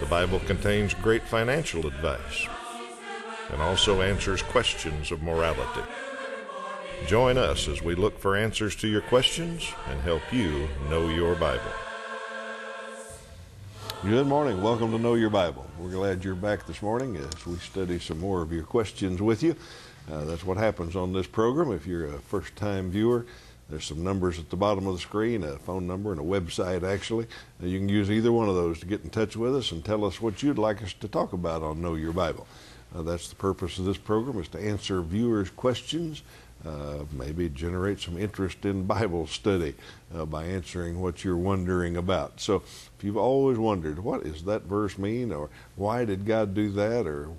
The Bible contains great financial advice and also answers questions of morality. Join us as we look for answers to your questions and help you know your Bible. Good morning. Welcome to Know Your Bible. We're glad you're back this morning as we study some more of your questions with you. Uh, that's what happens on this program. If you're a first time viewer, there's some numbers at the bottom of the screen, a phone number and a website actually. You can use either one of those to get in touch with us and tell us what you'd like us to talk about on Know Your Bible. Uh, that's the purpose of this program is to answer viewers' questions, uh, maybe generate some interest in Bible study uh, by answering what you're wondering about. So if you've always wondered, what does that verse mean, or why did God do that, or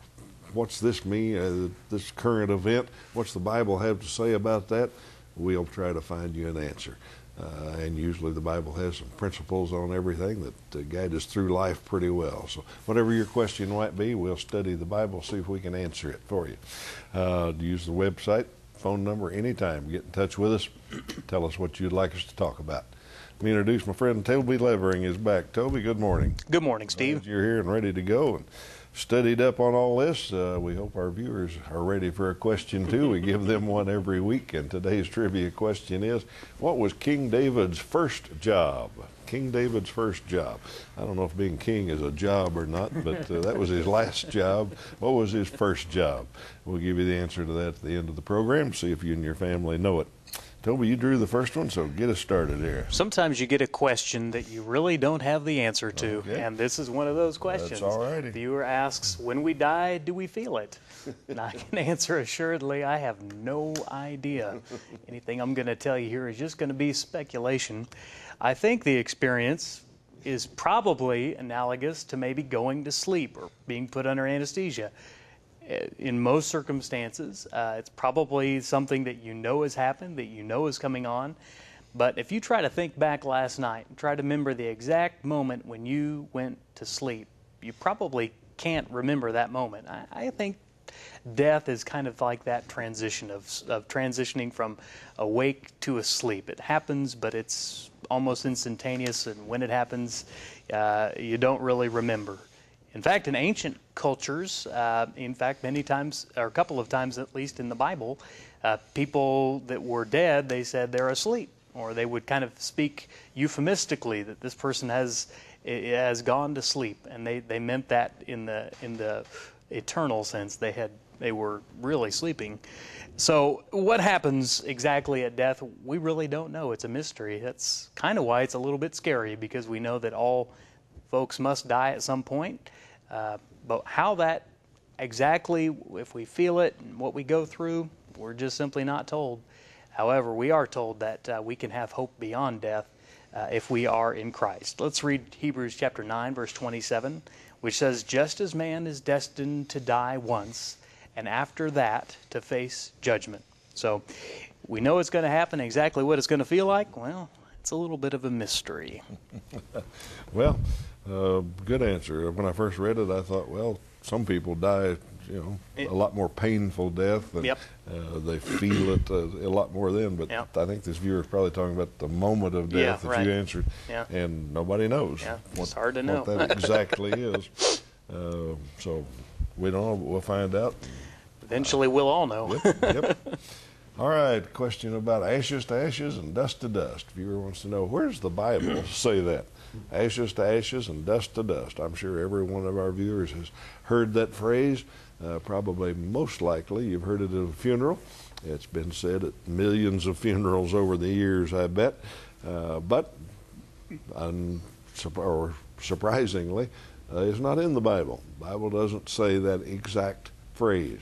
what's this mean, uh, this current event, what's the Bible have to say about that? We'll try to find you an answer. Uh, and usually the Bible has some principles on everything that uh, guide us through life pretty well. So whatever your question might be, we'll study the Bible, see if we can answer it for you. Uh, use the website, phone number, anytime. Get in touch with us. Tell us what you'd like us to talk about. Let me introduce my friend Toby Levering is back. Toby, good morning. Good morning, Steve. Glad you're here and ready to go. And studied up on all this. Uh, we hope our viewers are ready for a question too. We give them one every week, and today's trivia question is What was King David's first job? King David's first job. I don't know if being king is a job or not, but uh, that was his last job. What was his first job? We'll give you the answer to that at the end of the program. See if you and your family know it. Toby, you drew the first one, so get us started here. Sometimes you get a question that you really don't have the answer to, okay. and this is one of those questions. That's all righty. Viewer asks, when we die, do we feel it? and I can answer assuredly, I have no idea. Anything I'm going to tell you here is just going to be speculation. I think the experience is probably analogous to maybe going to sleep or being put under anesthesia. Uh, in most circumstances, uh, it's probably something that you know has happened, that you know is coming on. But if you try to think back last night, and try to remember the exact moment when you went to sleep, you probably can't remember that moment. I, I think death is kind of like that transition of, of transitioning from awake to asleep. It happens, but it's almost instantaneous, and when it happens, uh, you don't really remember. In fact, in ancient cultures, uh, in fact, many times, or a couple of times at least in the Bible, uh, people that were dead, they said they're asleep, or they would kind of speak euphemistically that this person has has gone to sleep, and they, they meant that in the in the eternal sense. They had they were really sleeping. So, what happens exactly at death, we really don't know. It's a mystery. That's kind of why it's a little bit scary because we know that all folks must die at some point. Uh, but how that exactly, if we feel it and what we go through, we're just simply not told. However, we are told that uh, we can have hope beyond death uh, if we are in Christ. Let's read Hebrews chapter 9, verse 27, which says, Just as man is destined to die once, and after that to face judgment. So we know it's going to happen. Exactly what it's going to feel like, well, it's a little bit of a mystery. well, uh, good answer. When I first read it, I thought, well, some people die, you know, it, a lot more painful death, and yep. uh, they feel it uh, a lot more then. But yep. I think this viewer is probably talking about the moment of death yeah, that right. you answered, yeah. and nobody knows. Yeah, what, it's hard to know what that exactly is. Uh, so we don't know. We'll find out. Eventually, we'll all know. yep. yep. All right, question about ashes to ashes and dust to dust. Viewer wants to know where does the Bible say that? Ashes to ashes and dust to dust. I'm sure every one of our viewers has heard that phrase. Uh, probably most likely you've heard it at a funeral. It's been said at millions of funerals over the years, I bet. Uh, but, un- or surprisingly, uh, it's not in the Bible. The Bible doesn't say that exact phrase.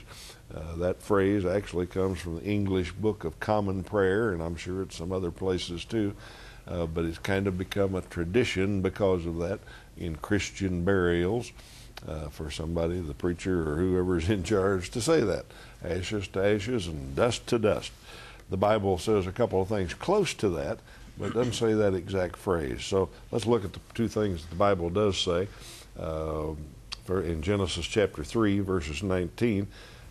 Uh, that phrase actually comes from the English Book of Common Prayer, and I'm sure it's some other places too. Uh, but it's kind of become a tradition because of that in Christian burials. uh, for somebody, the preacher or whoever's in charge, to say that. Ashes to ashes and dust to dust. The Bible says a couple of things close to that, but it doesn't say that exact phrase. So let's look at the two things the Bible does say. Uh, in Genesis chapter 3, verses 19,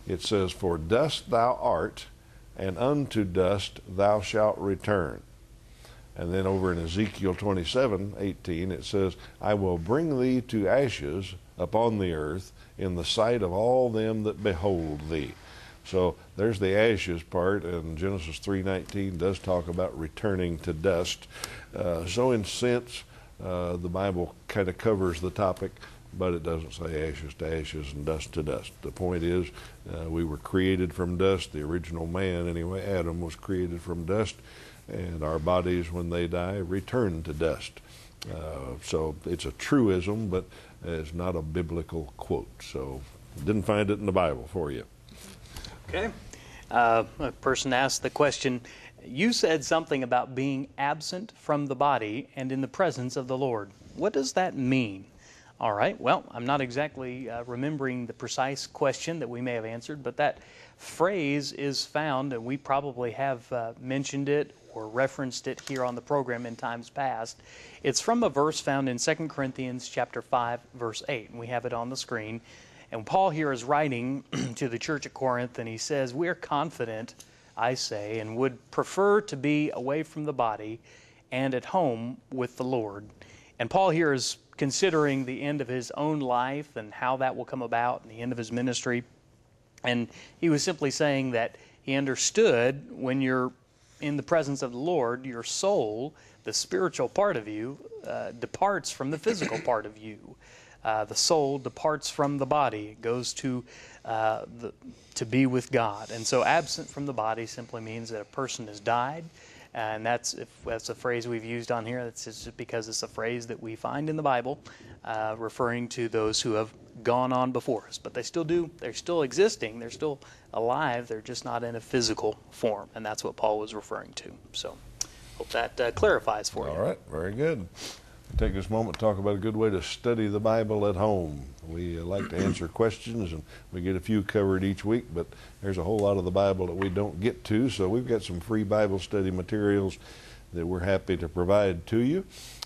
it says, For dust thou art, and unto dust thou shalt return. And then over in Ezekiel 27, 18, it says, I will bring thee to ashes upon the earth in the sight of all them that behold thee. So there's the ashes part, and Genesis 3:19 does talk about returning to dust. Uh, so in sense, uh, the Bible kind of covers the topic, but it doesn't say ashes to ashes and dust to dust. The point is, uh, we were created from dust. The original man, anyway, Adam was created from dust, and our bodies, when they die, return to dust. Uh, so it's a truism, but it's not a biblical quote. So didn't find it in the Bible for you. Okay. Uh, a person asked the question You said something about being absent from the body and in the presence of the Lord. What does that mean? All right, well, I'm not exactly uh, remembering the precise question that we may have answered, but that phrase is found, and we probably have uh, mentioned it or referenced it here on the program in times past. It's from a verse found in 2 Corinthians chapter 5 verse 8, and we have it on the screen. And Paul here is writing to the church at Corinth, and he says, We're confident, I say, and would prefer to be away from the body and at home with the Lord. And Paul here is considering the end of his own life and how that will come about and the end of his ministry. And he was simply saying that he understood when you're in the presence of the Lord, your soul, the spiritual part of you, uh, departs from the physical part of you. Uh, the soul departs from the body, it goes to uh, the, to be with God. And so, absent from the body simply means that a person has died. And that's if that's a phrase we've used on here. That's just because it's a phrase that we find in the Bible, uh, referring to those who have gone on before us. But they still do. They're still existing. They're still alive. They're just not in a physical form. And that's what Paul was referring to. So, hope that uh, clarifies for All you. All right, very good take this moment to talk about a good way to study the Bible at home. We uh, like to answer questions, and we get a few covered each week, but there's a whole lot of the Bible that we don't get to, so we've got some free Bible study materials that we're happy to provide to you.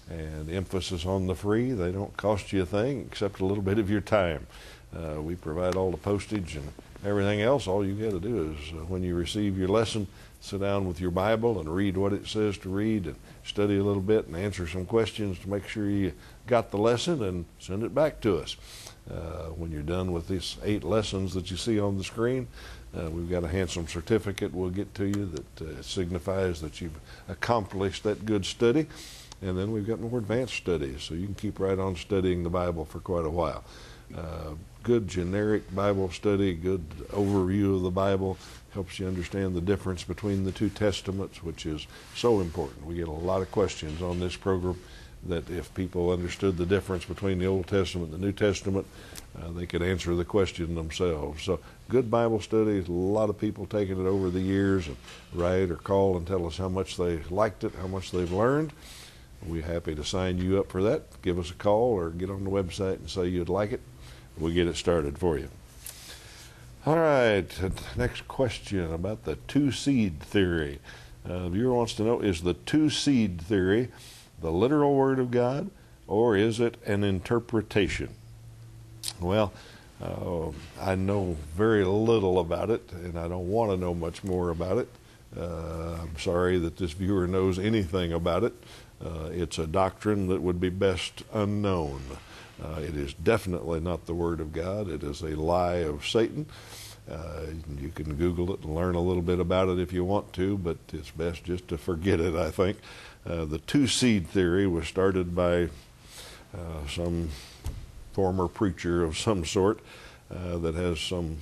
And emphasis on the free, they don't cost you a thing except a little bit of your time. Uh, we provide all the postage and everything else. All you got to do is uh, when you receive your lesson, sit down with your Bible and read what it says to read and study a little bit and answer some questions to make sure you got the lesson and send it back to us. Uh, when you're done with these eight lessons that you see on the screen, uh, we've got a handsome certificate we'll get to you that uh, signifies that you've accomplished that good study. And then we've got more advanced studies, so you can keep right on studying the Bible for quite a while. Good generic Bible study, good overview of the Bible, helps you understand the difference between the two testaments, which is so important. We get a lot of questions on this program that if people understood the difference between the Old Testament and the New Testament, uh, they could answer the question themselves. So, good Bible studies. A lot of people taking it over the years and write or call and tell us how much they liked it, how much they've learned. We're happy to sign you up for that. Give us a call or get on the website and say you'd like it. We'll get it started for you. All right, next question about the two seed theory. Uh, the viewer wants to know is the two seed theory the literal word of God or is it an interpretation? Well, uh, I know very little about it and I don't want to know much more about it. Uh, I'm sorry that this viewer knows anything about it. Uh, it's a doctrine that would be best unknown. Uh, it is definitely not the Word of God. It is a lie of Satan. Uh, you can Google it and learn a little bit about it if you want to, but it's best just to forget it, I think. Uh, the two seed theory was started by uh, some former preacher of some sort uh, that has some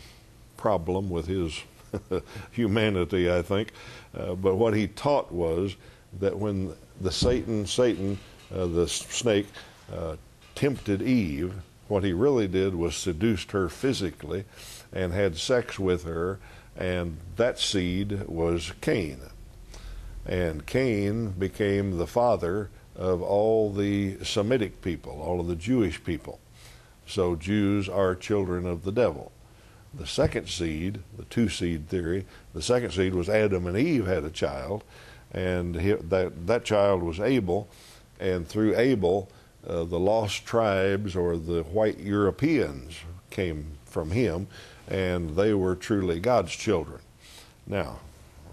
problem with his humanity, I think. Uh, but what he taught was that when the Satan, Satan, the snake, tempted Eve, what he really did was seduced her physically and had sex with her, and that seed was Cain. And Cain became the father of all the Semitic people, all of the Jewish people. So Jews are children of the devil. The second seed, the two seed theory, the second seed was Adam and Eve had a child, and that, that child was Abel, and through Abel, uh, the lost tribes or the white Europeans came from him, and they were truly God's children. Now,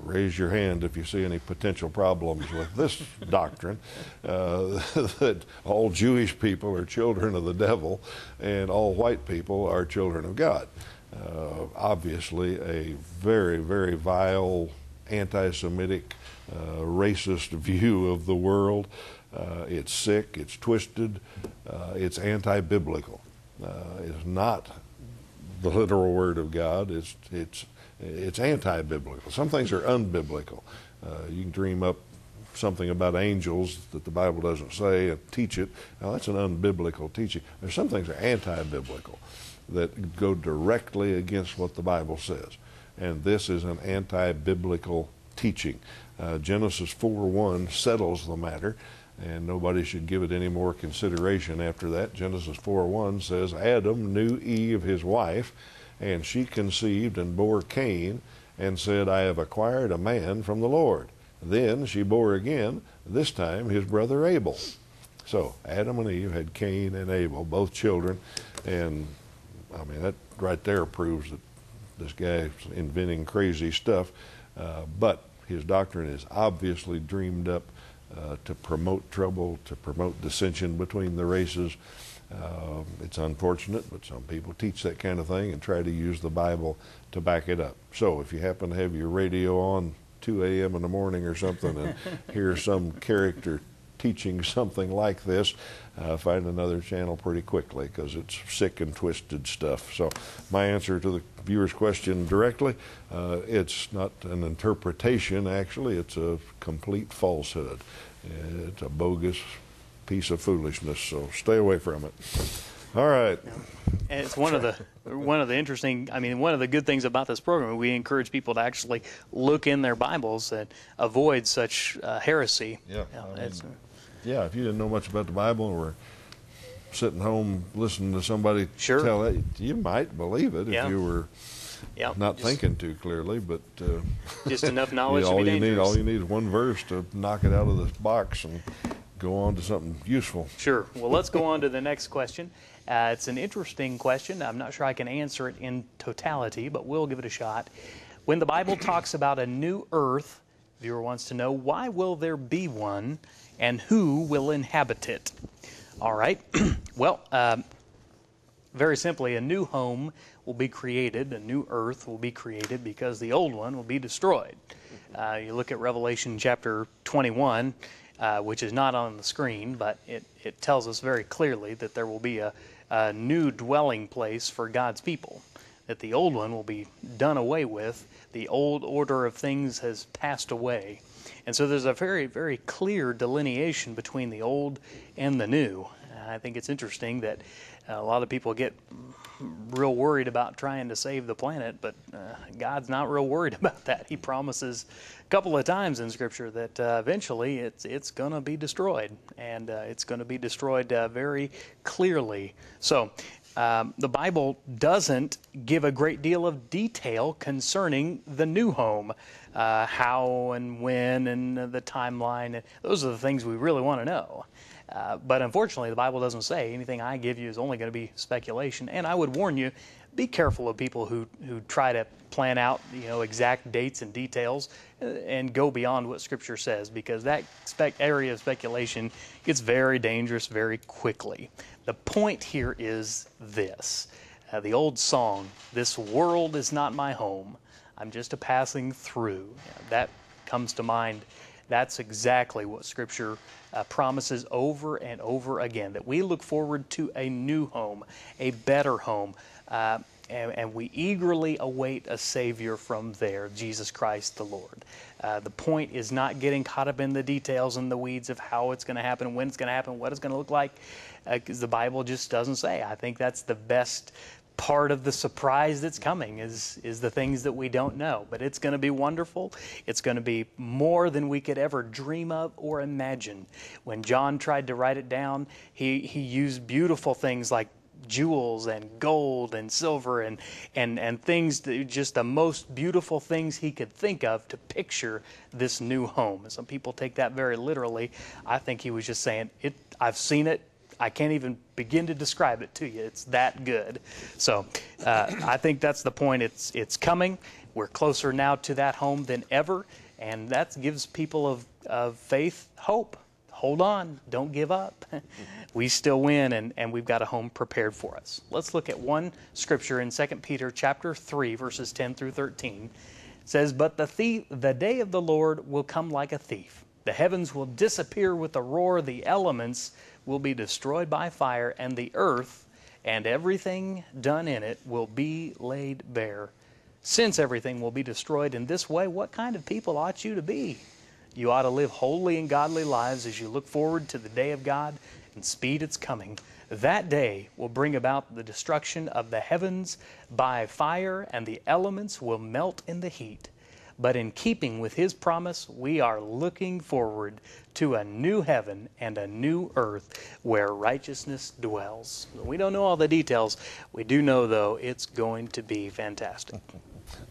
raise your hand if you see any potential problems with this doctrine uh, that all Jewish people are children of the devil and all white people are children of God. Uh, obviously, a very, very vile, anti Semitic, uh, racist view of the world. Uh, it's sick, it's twisted, uh, it's anti biblical. Uh, it's not the literal word of God, it's, it's it's anti-biblical. Some things are unbiblical. Uh, you can dream up something about angels that the Bible doesn't say and teach it. Now that's an unbiblical teaching. There's some things that are anti-biblical that go directly against what the Bible says, and this is an anti-biblical teaching. Uh, Genesis 4:1 settles the matter, and nobody should give it any more consideration after that. Genesis 4:1 says Adam knew Eve, his wife and she conceived and bore Cain, and said, I have acquired a man from the Lord. Then she bore again, this time his brother Abel. So Adam and Eve had Cain and Abel, both children, and I mean that right there proves that this guy's inventing crazy stuff. Uh, but his doctrine is obviously dreamed up uh, to promote trouble, to promote dissension between the races. Uh, it's unfortunate, but some people teach that kind of thing and try to use the Bible to back it up. So if you happen to have your radio on 2 a.m. in the morning or something and hear some character teaching something like this, uh, find another channel pretty quickly because it's sick and twisted stuff. So, my answer to the viewer's question directly uh, it's not an interpretation, actually, it's a complete falsehood. It's a bogus piece of foolishness. So stay away from it. All right. And it's one of the one of the interesting. I mean, one of the good things about this program, we encourage people to actually look in their Bibles and avoid such uh, heresy. Yeah. I mean, yeah. If you didn't know much about the Bible or were sitting home listening to somebody sure. tell it, you might believe it if you were. Yeah, not just, thinking too clearly, but uh, just enough knowledge. all you need, all you need is one verse to knock it out of the box and go on to something useful. Sure. Well, let's go on to the next question. Uh, it's an interesting question. I'm not sure I can answer it in totality, but we'll give it a shot. When the Bible talks about a new earth, viewer wants to know why will there be one and who will inhabit it? All right. well, um, very simply, a new home will be created, a new earth will be created because the old one will be destroyed. Uh, you look at Revelation chapter 21, uh, which is not on the screen, but it, it tells us very clearly that there will be a, a new dwelling place for God's people, that the old one will be done away with. The old order of things has passed away. And so there's a very, very clear delineation between the old and the new. I think it's interesting that a lot of people get real worried about trying to save the planet, but uh, God's not real worried about that. He promises a couple of times in Scripture that uh, eventually it's it's going to be destroyed, and uh, it's going to be destroyed uh, very clearly. So. Um, the Bible doesn't give a great deal of detail concerning the new home, uh, how and when, and the timeline. Those are the things we really want to know. Uh, but unfortunately, the Bible doesn't say anything I give you is only going to be speculation. And I would warn you, be careful of people who, who try to plan out you know exact dates and details and go beyond what Scripture says because that spec- area of speculation gets very dangerous very quickly. The point here is this: uh, the old song, "This world is not my home; I'm just a passing through." that comes to mind. That's exactly what Scripture uh, promises over and over again that we look forward to a new home, a better home. Uh, and, and, we eagerly await a Savior from there, Jesus Christ the Lord. Uh, the point is not getting caught up in the details and the weeds of how it's going to happen, when it's going to happen, what it's going to look like, because uh, the Bible just doesn't say. I think that's the best part of the surprise that's coming is is the things that we don't know but it's going to be wonderful it's going to be more than we could ever dream of or imagine when john tried to write it down he he used beautiful things like jewels and gold and silver and, and, and things, just the most beautiful things he could think of to picture this new home. And Some people take that very literally. I think he was just saying, it, I've seen it. I can't even begin to describe it to you. It's that good. So uh, I think that's the point. It's, it's coming. We're closer now to that home than ever. And that gives people of, of faith hope hold on, don't give up. we still win and, and we've got a home prepared for us. Let's look at one scripture in 2 Peter chapter 3 verses 10 through 13. It says, "But the thief, the day of the Lord will come like a thief. The heavens will disappear with a roar, the elements will be destroyed by fire, and the earth and everything done in it will be laid bare. Since everything will be destroyed in this way, what kind of people ought you to be?" You ought to live holy and godly lives as you look forward to the day of God and speed its coming. That day will bring about the destruction of the heavens by fire, and the elements will melt in the heat. But in keeping with his promise, we are looking forward to a new heaven and a new earth where righteousness dwells. We don't know all the details. We do know, though, it's going to be fantastic.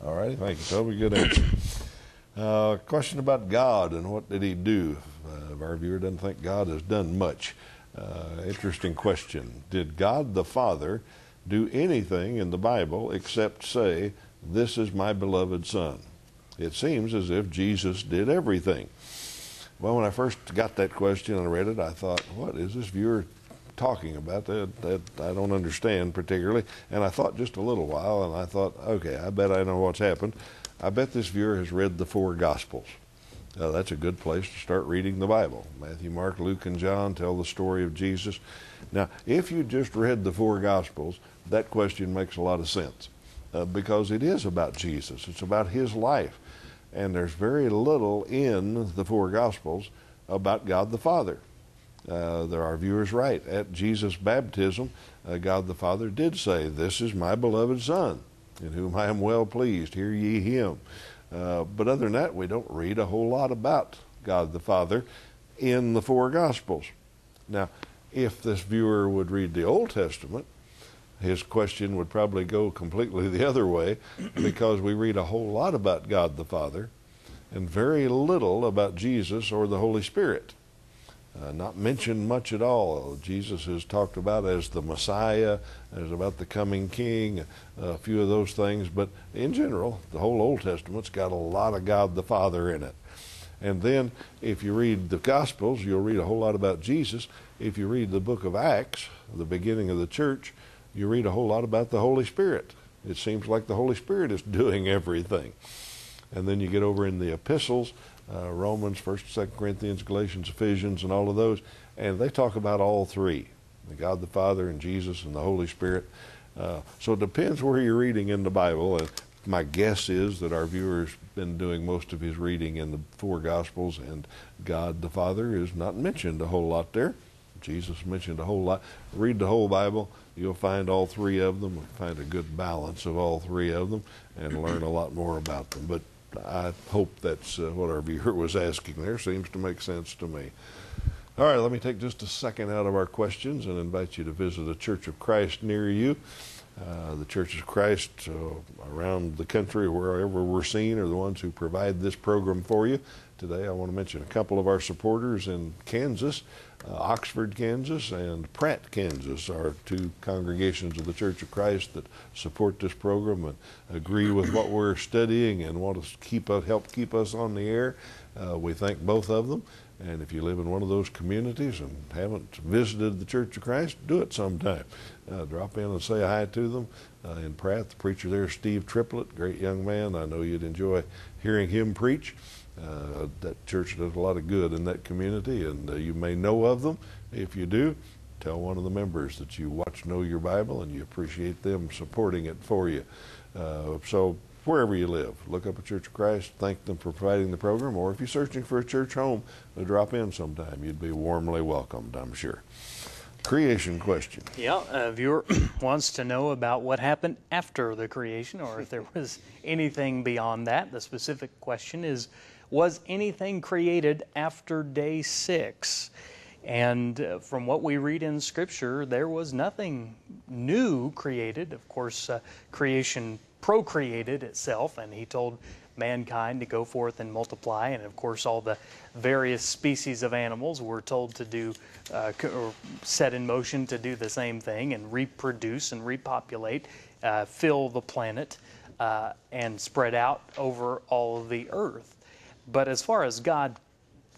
All right. Thank you, Toby. Good answer. Uh, question about God and what did he do? Uh, our viewer doesn't think God has done much. Uh, interesting question. Did God the Father do anything in the Bible except say, This is my beloved Son? It seems as if Jesus did everything. Well, when I first got that question and read it, I thought, What is this viewer talking about? That, that I don't understand particularly. And I thought just a little while, and I thought, Okay, I bet I know what's happened. I bet this viewer has read the four Gospels. Uh, that's a good place to start reading the Bible. Matthew, Mark, Luke, and John tell the story of Jesus. Now, if you just read the four Gospels, that question makes a lot of sense uh, because it is about Jesus. It's about his life. And there's very little in the four Gospels about God the Father. Uh, there are viewers right. At Jesus' baptism, uh, God the Father did say, This is my beloved Son in whom I am well pleased. Hear ye him. Uh, but other than that, we don't read a whole lot about God the Father in the four Gospels. Now, if this viewer would read the Old Testament, his question would probably go completely the other way because we read a whole lot about God the Father and very little about Jesus or the Holy Spirit uh, not mentioned much at all. Jesus is talked about as the Messiah, as about the coming King, a few of those things. But in general, the whole Old Testament's got a lot of God the Father in it. And then, if you read the Gospels, you'll read a whole lot about Jesus. If you read the book of Acts, the beginning of the church, you read a whole lot about the Holy Spirit. It seems like the Holy Spirit is doing everything. And then you get over in the epistles, uh, Romans, First, Second Corinthians, Galatians, Ephesians, and all of those, and they talk about all three: the God the Father and Jesus and the Holy Spirit. Uh, so it depends where you're reading in the Bible. And my guess is that our viewer's been doing most of his reading in the four Gospels, and God the Father is not mentioned a whole lot there. Jesus mentioned a whole lot. Read the whole Bible, you'll find all three of them, find a good balance of all three of them, and learn a lot more about them. But I hope that's uh, what our viewer was asking there. Seems to make sense to me. All right, let me take just a second out of our questions and invite you to visit a Church of Christ near you. Uh, the Churches of Christ uh, around the country, wherever we're seen, are the ones who provide this program for you. Today, I want to mention a couple of our supporters in Kansas. Uh, Oxford, Kansas, and Pratt, Kansas are two congregations of the Church of Christ that support this program and agree with what we're studying and want to keep help keep us on the air. Uh, we thank both of them. And if you live in one of those communities and haven't visited the Church of Christ, do it sometime. Uh, drop in and say hi to them. Uh, in Pratt, the preacher there, Steve Triplett, great young man. I know you'd enjoy hearing him preach. Uh, that church does a lot of good in that community, and uh, you may know of them. If you do, tell one of the members that you watch Know Your Bible and you appreciate them supporting it for you. Uh, so wherever you live, look up a Church of Christ, thank them for providing the program, or if you're searching for a church home, drop in sometime. You'd be warmly welcomed, I'm sure. Creation question. Yeah, a viewer wants to know about what happened after the creation, or if there was anything beyond that. The specific question is was anything created after day six? And uh, from what we read in Scripture, there was nothing new created. Of course, uh, creation procreated itself, and He told mankind to go forth and multiply. And of course, all the various species of animals were told to do, uh, or set in motion to do the same thing and reproduce and repopulate, uh, fill the planet, uh, and spread out over all of the earth. But as far as God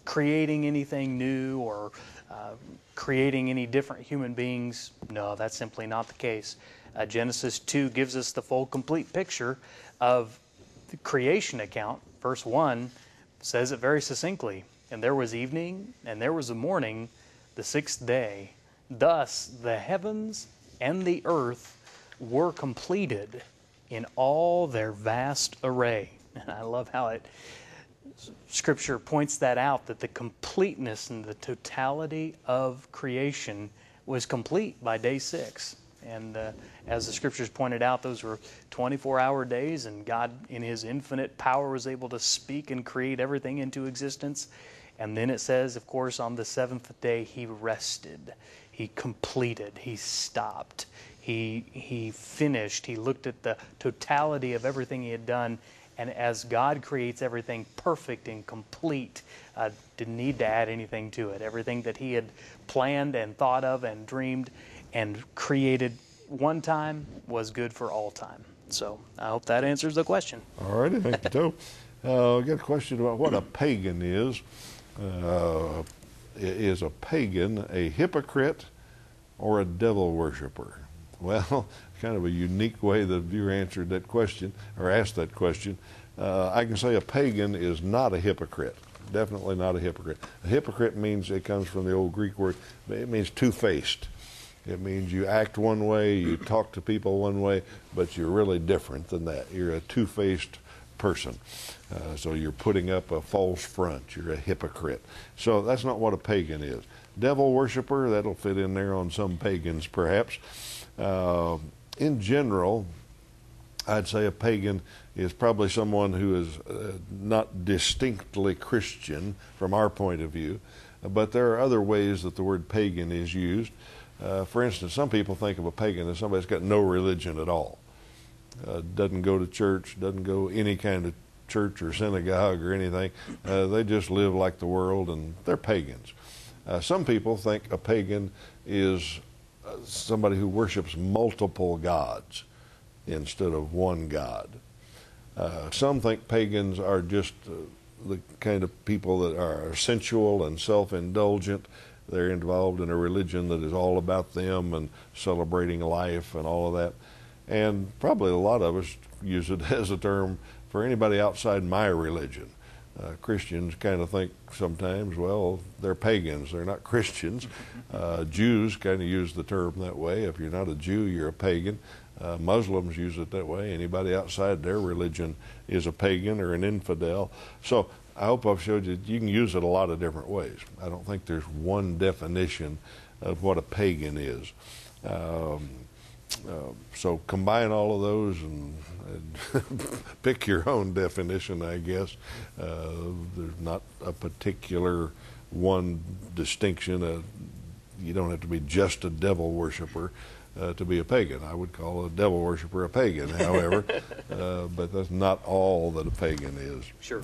creating anything new or uh, creating any different human beings, no, that's simply not the case. Uh, Genesis 2 gives us the full, complete picture of the creation account. Verse 1 says it very succinctly And there was evening, and there was a morning, the sixth day. Thus the heavens and the earth were completed in all their vast array. And I love how it Scripture points that out that the completeness and the totality of creation was complete by day six. And uh, as the scriptures pointed out, those were 24 hour days, and God, in His infinite power, was able to speak and create everything into existence. And then it says, of course, on the seventh day, He rested, He completed, He stopped, He, he finished, He looked at the totality of everything He had done and as God creates everything perfect and complete, uh, didn't need to add anything to it. Everything that He had planned and thought of and dreamed and created one time was good for all time. So I hope that answers the question. All righty, thank you, Joe. Uh, I got a question about what a pagan is. Uh, is a pagan a hypocrite or a devil worshiper? Well, kind of a unique way the viewer answered that question or asked that question. Uh, I can say a pagan is not a hypocrite. Definitely not a hypocrite. A hypocrite means it comes from the old Greek word. It means two-faced. It means you act one way, you talk to people one way, but you're really different than that. You're a two-faced person. Uh, so you're putting up a false front. You're a hypocrite. So that's not what a pagan is. Devil worshiper, that'll fit in there on some pagans perhaps. Uh, in general, I'd say a pagan is probably someone who is uh, not distinctly Christian from our point of view, but there are other ways that the word pagan is used. Uh, for instance, some people think of a pagan as somebody that's got no religion at all, uh, doesn't go to church, doesn't go any kind of church or synagogue or anything. Uh, they just live like the world and they're pagans. Uh, some people think a pagan is somebody who worships multiple gods instead of one God. Uh, some think pagans are just uh, the kind of people that are sensual and self indulgent. They're involved in a religion that is all about them and celebrating life and all of that. And probably a lot of us use it as a term for anybody outside my religion. Uh, Christians kind of think sometimes, well, they're pagans, they're not Christians. Uh, Jews kind of use the term that way. If you're not a Jew, you're a pagan. Uh, Muslims use it that way. Anybody outside their religion is a pagan or an infidel. So I hope I've showed you you can use it a lot of different ways. I don't think there's one definition of what a pagan is. Um, uh, so combine all of those and, and pick your own definition, I guess. Uh, there's not a particular one distinction. Uh, you don't have to be just a devil worshiper uh, to be a pagan. I would call a devil worshiper a pagan, however, uh, but that's not all that a pagan is. Sure.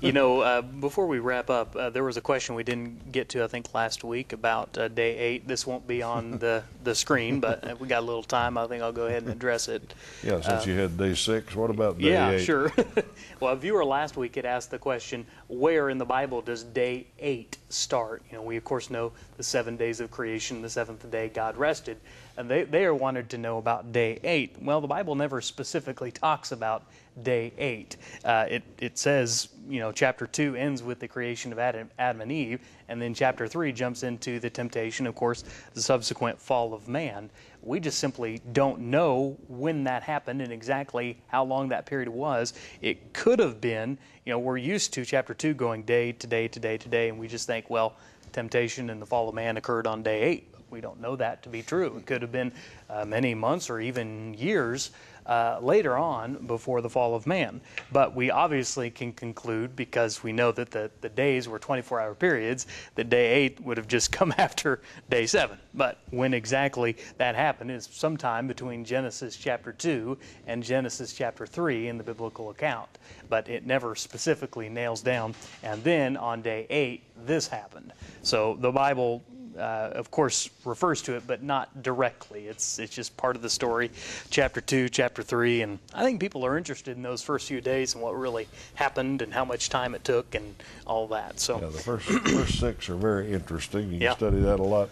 you know, uh, before we wrap up, uh, there was a question we didn't get to, I think, last week about uh, day eight. This won't be on the, the screen, but if we got a little time, I think I'll go ahead and address it. Yeah, since you had day six, what about day yeah, eight? Yeah, sure. well, a viewer last week had asked the question, where in the Bible does day eight start? You know, we of course know the seven days of creation, the seventh day God rested and they, they are wanted to know about day eight. Well, the Bible never specifically talks about day eight. Uh, it, it says, you know, chapter two ends with the creation of Adam, Adam and Eve, and then chapter three jumps into the temptation, of course, the subsequent fall of man. We just simply don't know when that happened and exactly how long that period was. It could have been, you know, we're used to chapter two going day to day to day to day, and we just think, well, temptation and the fall of man occurred on day eight we don't know that to be true. It could have been uh, many months or even years uh, later on before the fall of man. But we obviously can conclude, because we know that the, the days were 24 hour periods, that day 8 would have just come after day 7. But when exactly that happened is sometime between Genesis chapter 2 and Genesis chapter 3 in the biblical account. But it never specifically nails down. And then on day 8, this happened. So the Bible uh, of course, refers to it, but not directly. It's it's just part of the story, chapter two, chapter three, and I think people are interested in those first few days and what really happened and how much time it took and all that. So Yeah, the first first six are very interesting. You can Yeah. study that a lot.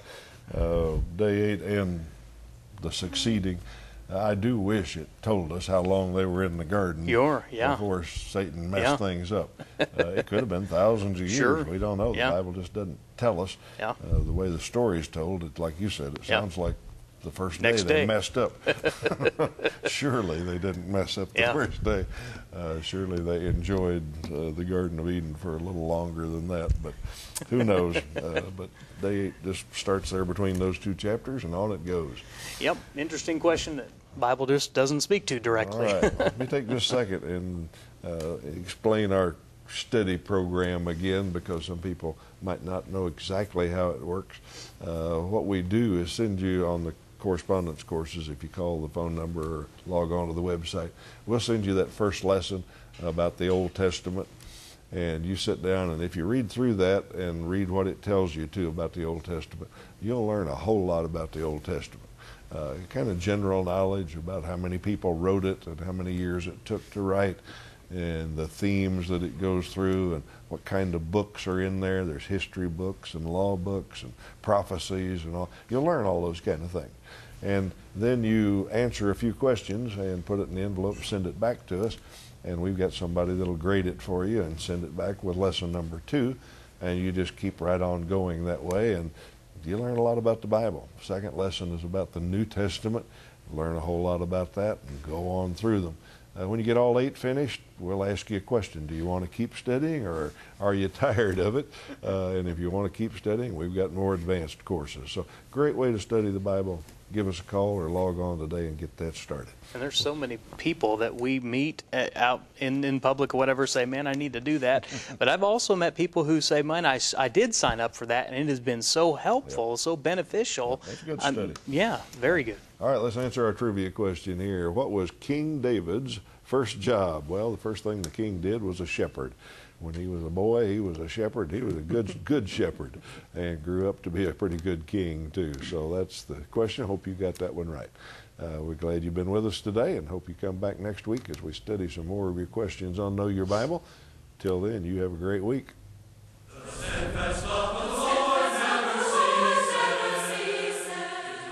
Uh, day eight and the succeeding. I do wish it told us how long they were in the garden Sure, yeah. before Satan messed Yeah. things up. Uh, it could have been thousands of years. Sure. We don't know. The Yeah. Bible just doesn't tell us. Yeah. Uh, the way the story is told, it like you said, it sounds like the first Next day they day. messed up. surely they didn't mess up the Yeah. first day. Uh, surely they enjoyed uh, the Garden of Eden for a little longer than that. But who knows? uh, but they just starts there between those two chapters, and on it goes. Yep, interesting question that Bible just doesn't speak to directly. right. Let me take just a second and uh, explain our study program again because some people might not know exactly how it works. Uh, what we do is send you on the correspondence courses if you call the phone number or log on to the website. We'll send you that first lesson about the Old Testament and you sit down and if you read through that and read what it tells you too about the Old Testament, you'll learn a whole lot about the Old Testament. Uh, kind of general knowledge about how many people wrote it and how many years it took to write and the themes that it goes through and what kind of books are in there. There's history books and law books and prophecies and all. You'll learn all those kind of things. And then you answer a few questions and put it in the envelope, send it back to us, and we've got somebody that'll grade it for you and send it back with lesson number two, and you just keep right on going that way, and you learn a lot about the Bible. Second lesson is about the New Testament. Learn a whole lot about that and go on through them. Uh, when you get all eight finished, we'll ask you a question. Do you want to keep studying or are you tired of it? Uh, and if you want to keep studying, we've got more advanced courses. So, great way to study the Bible. Give us a call or log on today and get that started. And there's so many people that we meet at, out in, in public or whatever say, man, I need to do that. but I've also met people who say, man, I, I did sign up for that and it has been so helpful, so beneficial. That's good I'm- yeah, very good. All right, let's answer our trivia question here. What was King David's first job? Well, the first thing the king did was a shepherd. When he was a boy, he was a shepherd. He was a good good shepherd and grew up to be a pretty good king too. So that's the question. I Hope you got that one right. Uh, we're glad you've been with us today and hope you come back next week as we study some more of your questions on Know Your Bible. Till then, you have a great week.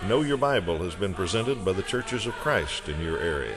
Know Your Bible has been presented by the Churches of Christ in your area.